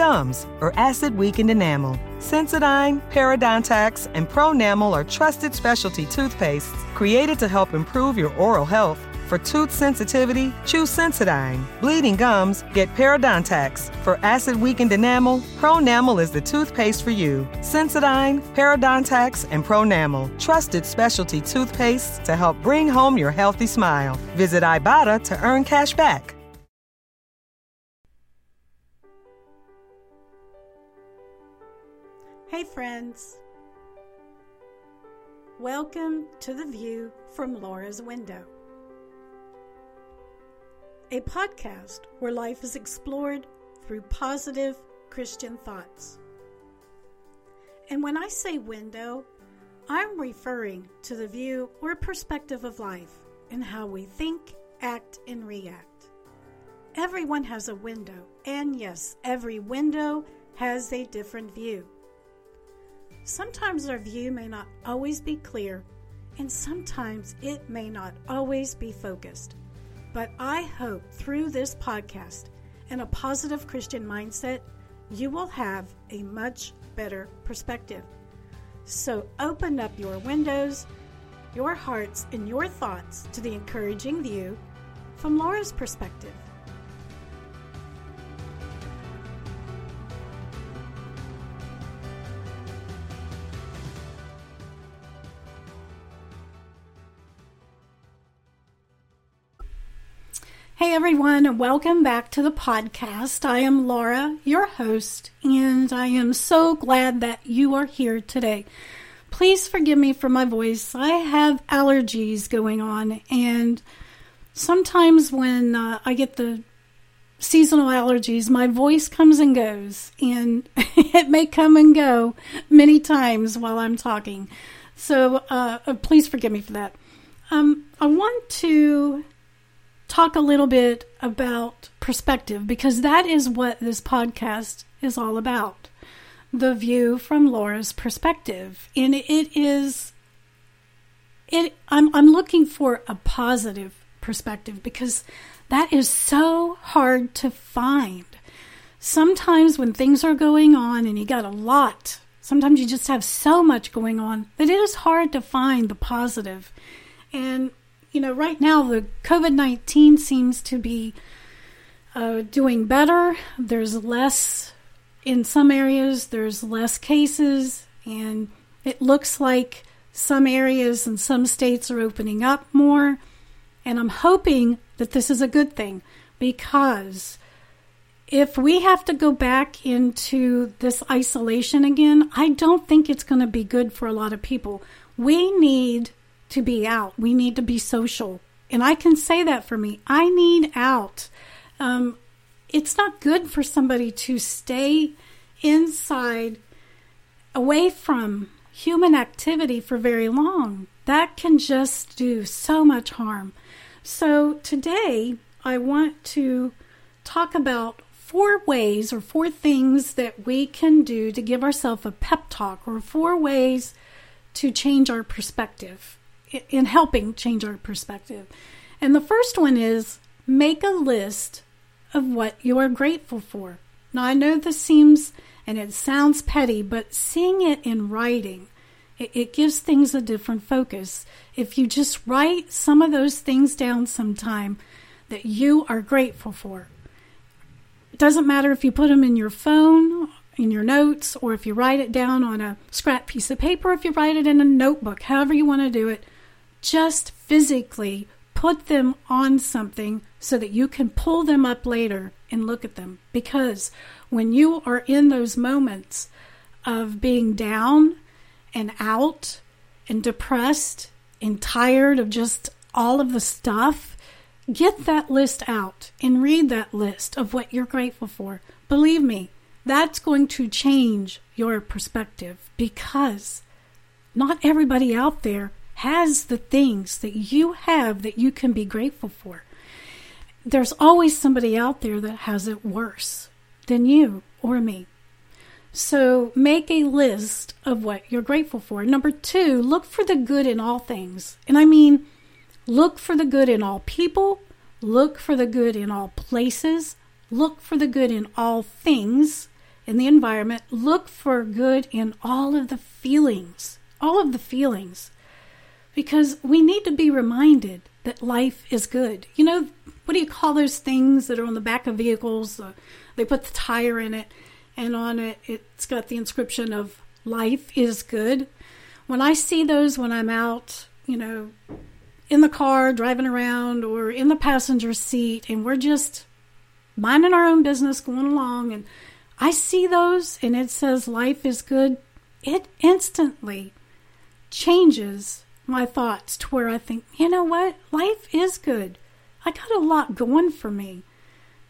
gums, or acid weakened enamel. Sensodyne, Parodontax, and Pronamel are trusted specialty toothpastes created to help improve your oral health. For tooth sensitivity, choose Sensodyne. Bleeding gums, get Parodontax. For acid weakened enamel, Pronamel is the toothpaste for you. Sensodyne, Parodontax, and Pronamel, trusted specialty toothpastes to help bring home your healthy smile. Visit Ibotta to earn cash back. Hey, friends. Welcome to The View from Laura's Window, a podcast where life is explored through positive Christian thoughts. And when I say window, I'm referring to the view or perspective of life and how we think, act, and react. Everyone has a window, and yes, every window has a different view. Sometimes our view may not always be clear, and sometimes it may not always be focused. But I hope through this podcast and a positive Christian mindset, you will have a much better perspective. So open up your windows, your hearts, and your thoughts to the encouraging view from Laura's perspective. Hey everyone, welcome back to the podcast. I am Laura, your host, and I am so glad that you are here today. Please forgive me for my voice. I have allergies going on, and sometimes when uh, I get the seasonal allergies, my voice comes and goes, and it may come and go many times while I'm talking. So uh, please forgive me for that. Um, I want to talk a little bit about perspective because that is what this podcast is all about the view from Laura's perspective. And it is it I'm I'm looking for a positive perspective because that is so hard to find. Sometimes when things are going on and you got a lot, sometimes you just have so much going on that it is hard to find the positive. And you know, right now the COVID 19 seems to be uh, doing better. There's less, in some areas, there's less cases, and it looks like some areas and some states are opening up more. And I'm hoping that this is a good thing because if we have to go back into this isolation again, I don't think it's going to be good for a lot of people. We need to be out. We need to be social. And I can say that for me. I need out. Um, it's not good for somebody to stay inside away from human activity for very long. That can just do so much harm. So today, I want to talk about four ways or four things that we can do to give ourselves a pep talk or four ways to change our perspective in helping change our perspective. And the first one is make a list of what you are grateful for. Now, I know this seems and it sounds petty, but seeing it in writing, it, it gives things a different focus. If you just write some of those things down sometime that you are grateful for, it doesn't matter if you put them in your phone in your notes or if you write it down on a scrap piece of paper, if you write it in a notebook, however you want to do it, just physically put them on something so that you can pull them up later and look at them. Because when you are in those moments of being down and out and depressed and tired of just all of the stuff, get that list out and read that list of what you're grateful for. Believe me, that's going to change your perspective because not everybody out there has the things that you have that you can be grateful for. There's always somebody out there that has it worse than you or me. So make a list of what you're grateful for. Number two, look for the good in all things. And I mean, look for the good in all people, look for the good in all places, look for the good in all things, in the environment, look for good in all of the feelings, all of the feelings, because we need to be reminded that life is good. You know, what do you call those things that are on the back of vehicles? Uh, they put the tire in it, and on it, it's got the inscription of life is good. When I see those when I'm out, you know, in the car driving around or in the passenger seat, and we're just minding our own business going along, and I see those and it says life is good, it instantly changes my thoughts to where I think, you know what? Life is good. I got a lot going for me.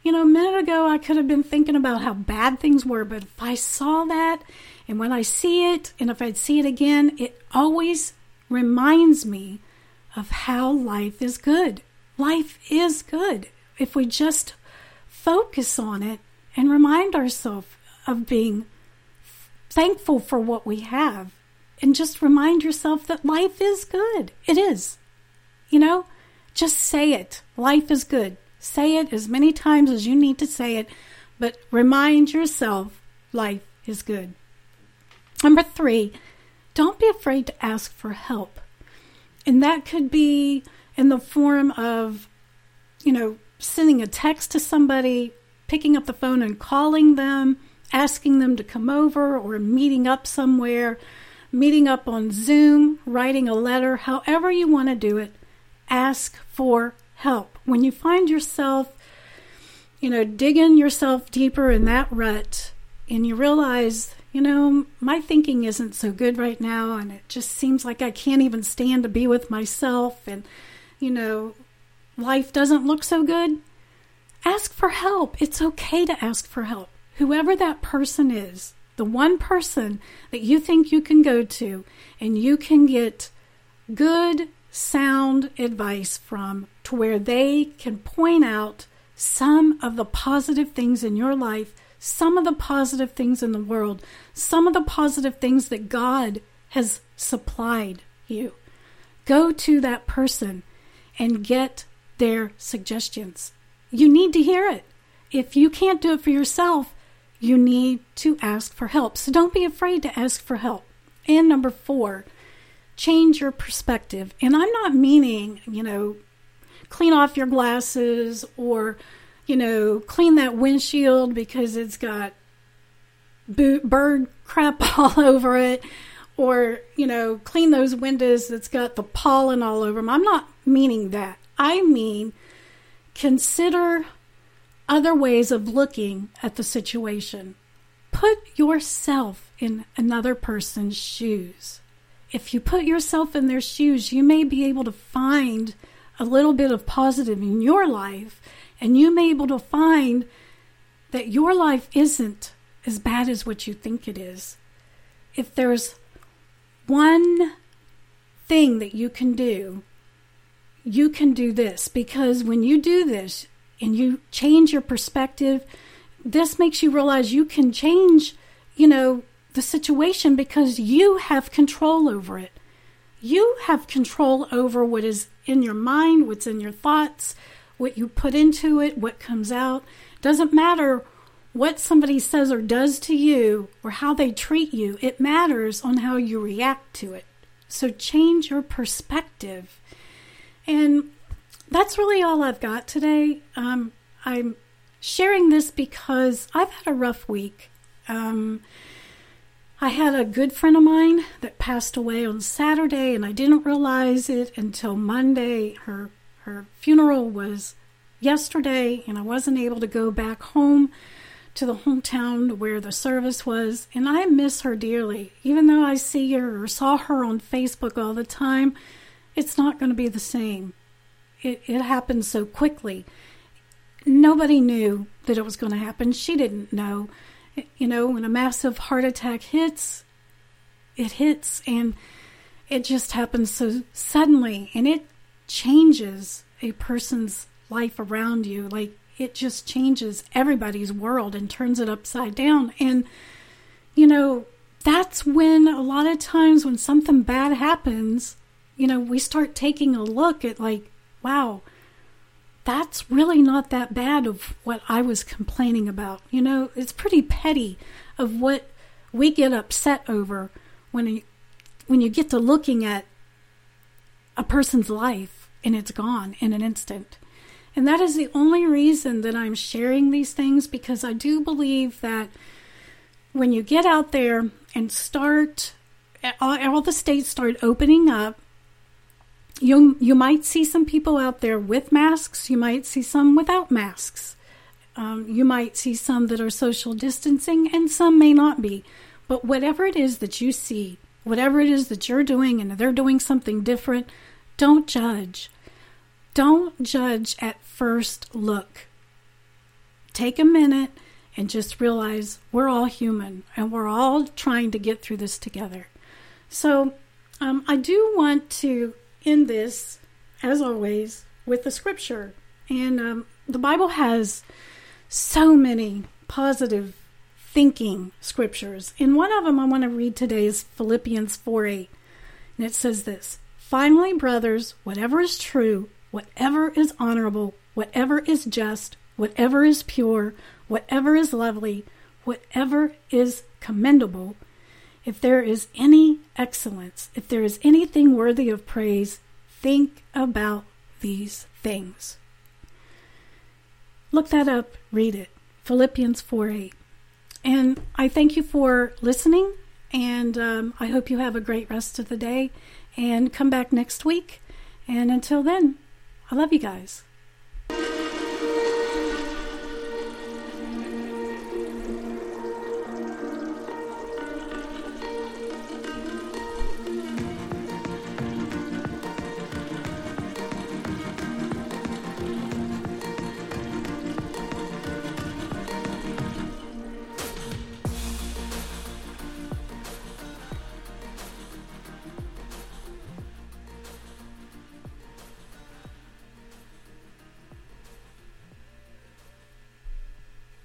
You know, a minute ago I could have been thinking about how bad things were, but if I saw that and when I see it and if I'd see it again, it always reminds me of how life is good. Life is good if we just focus on it and remind ourselves of being thankful for what we have and just remind yourself that life is good. It is. You know, just say it. Life is good. Say it as many times as you need to say it, but remind yourself life is good. Number three, don't be afraid to ask for help. And that could be in the form of, you know, sending a text to somebody, picking up the phone and calling them, asking them to come over, or meeting up somewhere, meeting up on Zoom, writing a letter, however you want to do it, ask for help. When you find yourself, you know, digging yourself deeper in that rut and you realize, you know, my thinking isn't so good right now and it just seems like I can't even stand to be with myself and, you know, life doesn't look so good, ask for help. It's okay to ask for help. Whoever that person is, the one person that you think you can go to and you can get good, sound advice from to where they can point out some of the positive things in your life, some of the positive things in the world, some of the positive things that God has supplied you. Go to that person and get their suggestions. You need to hear it. If you can't do it for yourself, you need to ask for help. So don't be afraid to ask for help. And number four, change your perspective. And I'm not meaning, you know, clean off your glasses or, you know, clean that windshield because it's got bird crap all over it or, you know, clean those windows that's got the pollen all over them. I'm not meaning that. I mean, consider other ways of looking at the situation. Put yourself in another person's shoes. If you put yourself in their shoes, you may be able to find a little bit of positive in your life, and you may be able to find that your life isn't as bad as what you think it is. If there's one thing that you can do you can do this because when you do this and you change your perspective, this makes you realize you can change, you know, the situation because you have control over it. You have control over what is in your mind, what's in your thoughts, what you put into it, what comes out. Doesn't matter what somebody says or does to you or how they treat you, it matters on how you react to it. So change your perspective and that's really all I've got today. Um, I'm sharing this because I've had a rough week. Um, I had a good friend of mine that passed away on Saturday, and I didn't realize it until Monday. Her her funeral was yesterday, and I wasn't able to go back home to the hometown where the service was, and I miss her dearly. Even though I see her or saw her on Facebook all the time, it's not going to be the same. It, it happened so quickly. Nobody knew that it was going to happen. She didn't know. You know, when a massive heart attack hits, it hits and it just happens so suddenly and it changes a person's life around you. Like it just changes everybody's world and turns it upside down. And, you know, that's when a lot of times when something bad happens, you know, we start taking a look at like, wow, that's really not that bad of what I was complaining about. You know, it's pretty petty of what we get upset over when you, when you get to looking at a person's life and it's gone in an instant. And that is the only reason that I'm sharing these things because I do believe that when you get out there and start, all, all the states start opening up, you you might see some people out there with masks. You might see some without masks. Um, you might see some that are social distancing, and some may not be. But whatever it is that you see, whatever it is that you're doing, and they're doing something different, don't judge. Don't judge at first look. Take a minute and just realize we're all human and we're all trying to get through this together. So, um, I do want to end this, as always, with the scripture. And um, the Bible has so many positive thinking scriptures. And one of them I want to read today is Philippians 4 8. And it says this Finally, brothers, whatever is true, whatever is honorable, whatever is just, whatever is pure, whatever is lovely, whatever is commendable, if there is any excellence, if there is anything worthy of praise, think about these things. Look that up, read it. Philippians 4 8. And I thank you for listening, and um, I hope you have a great rest of the day. And come back next week. And until then, I love you guys.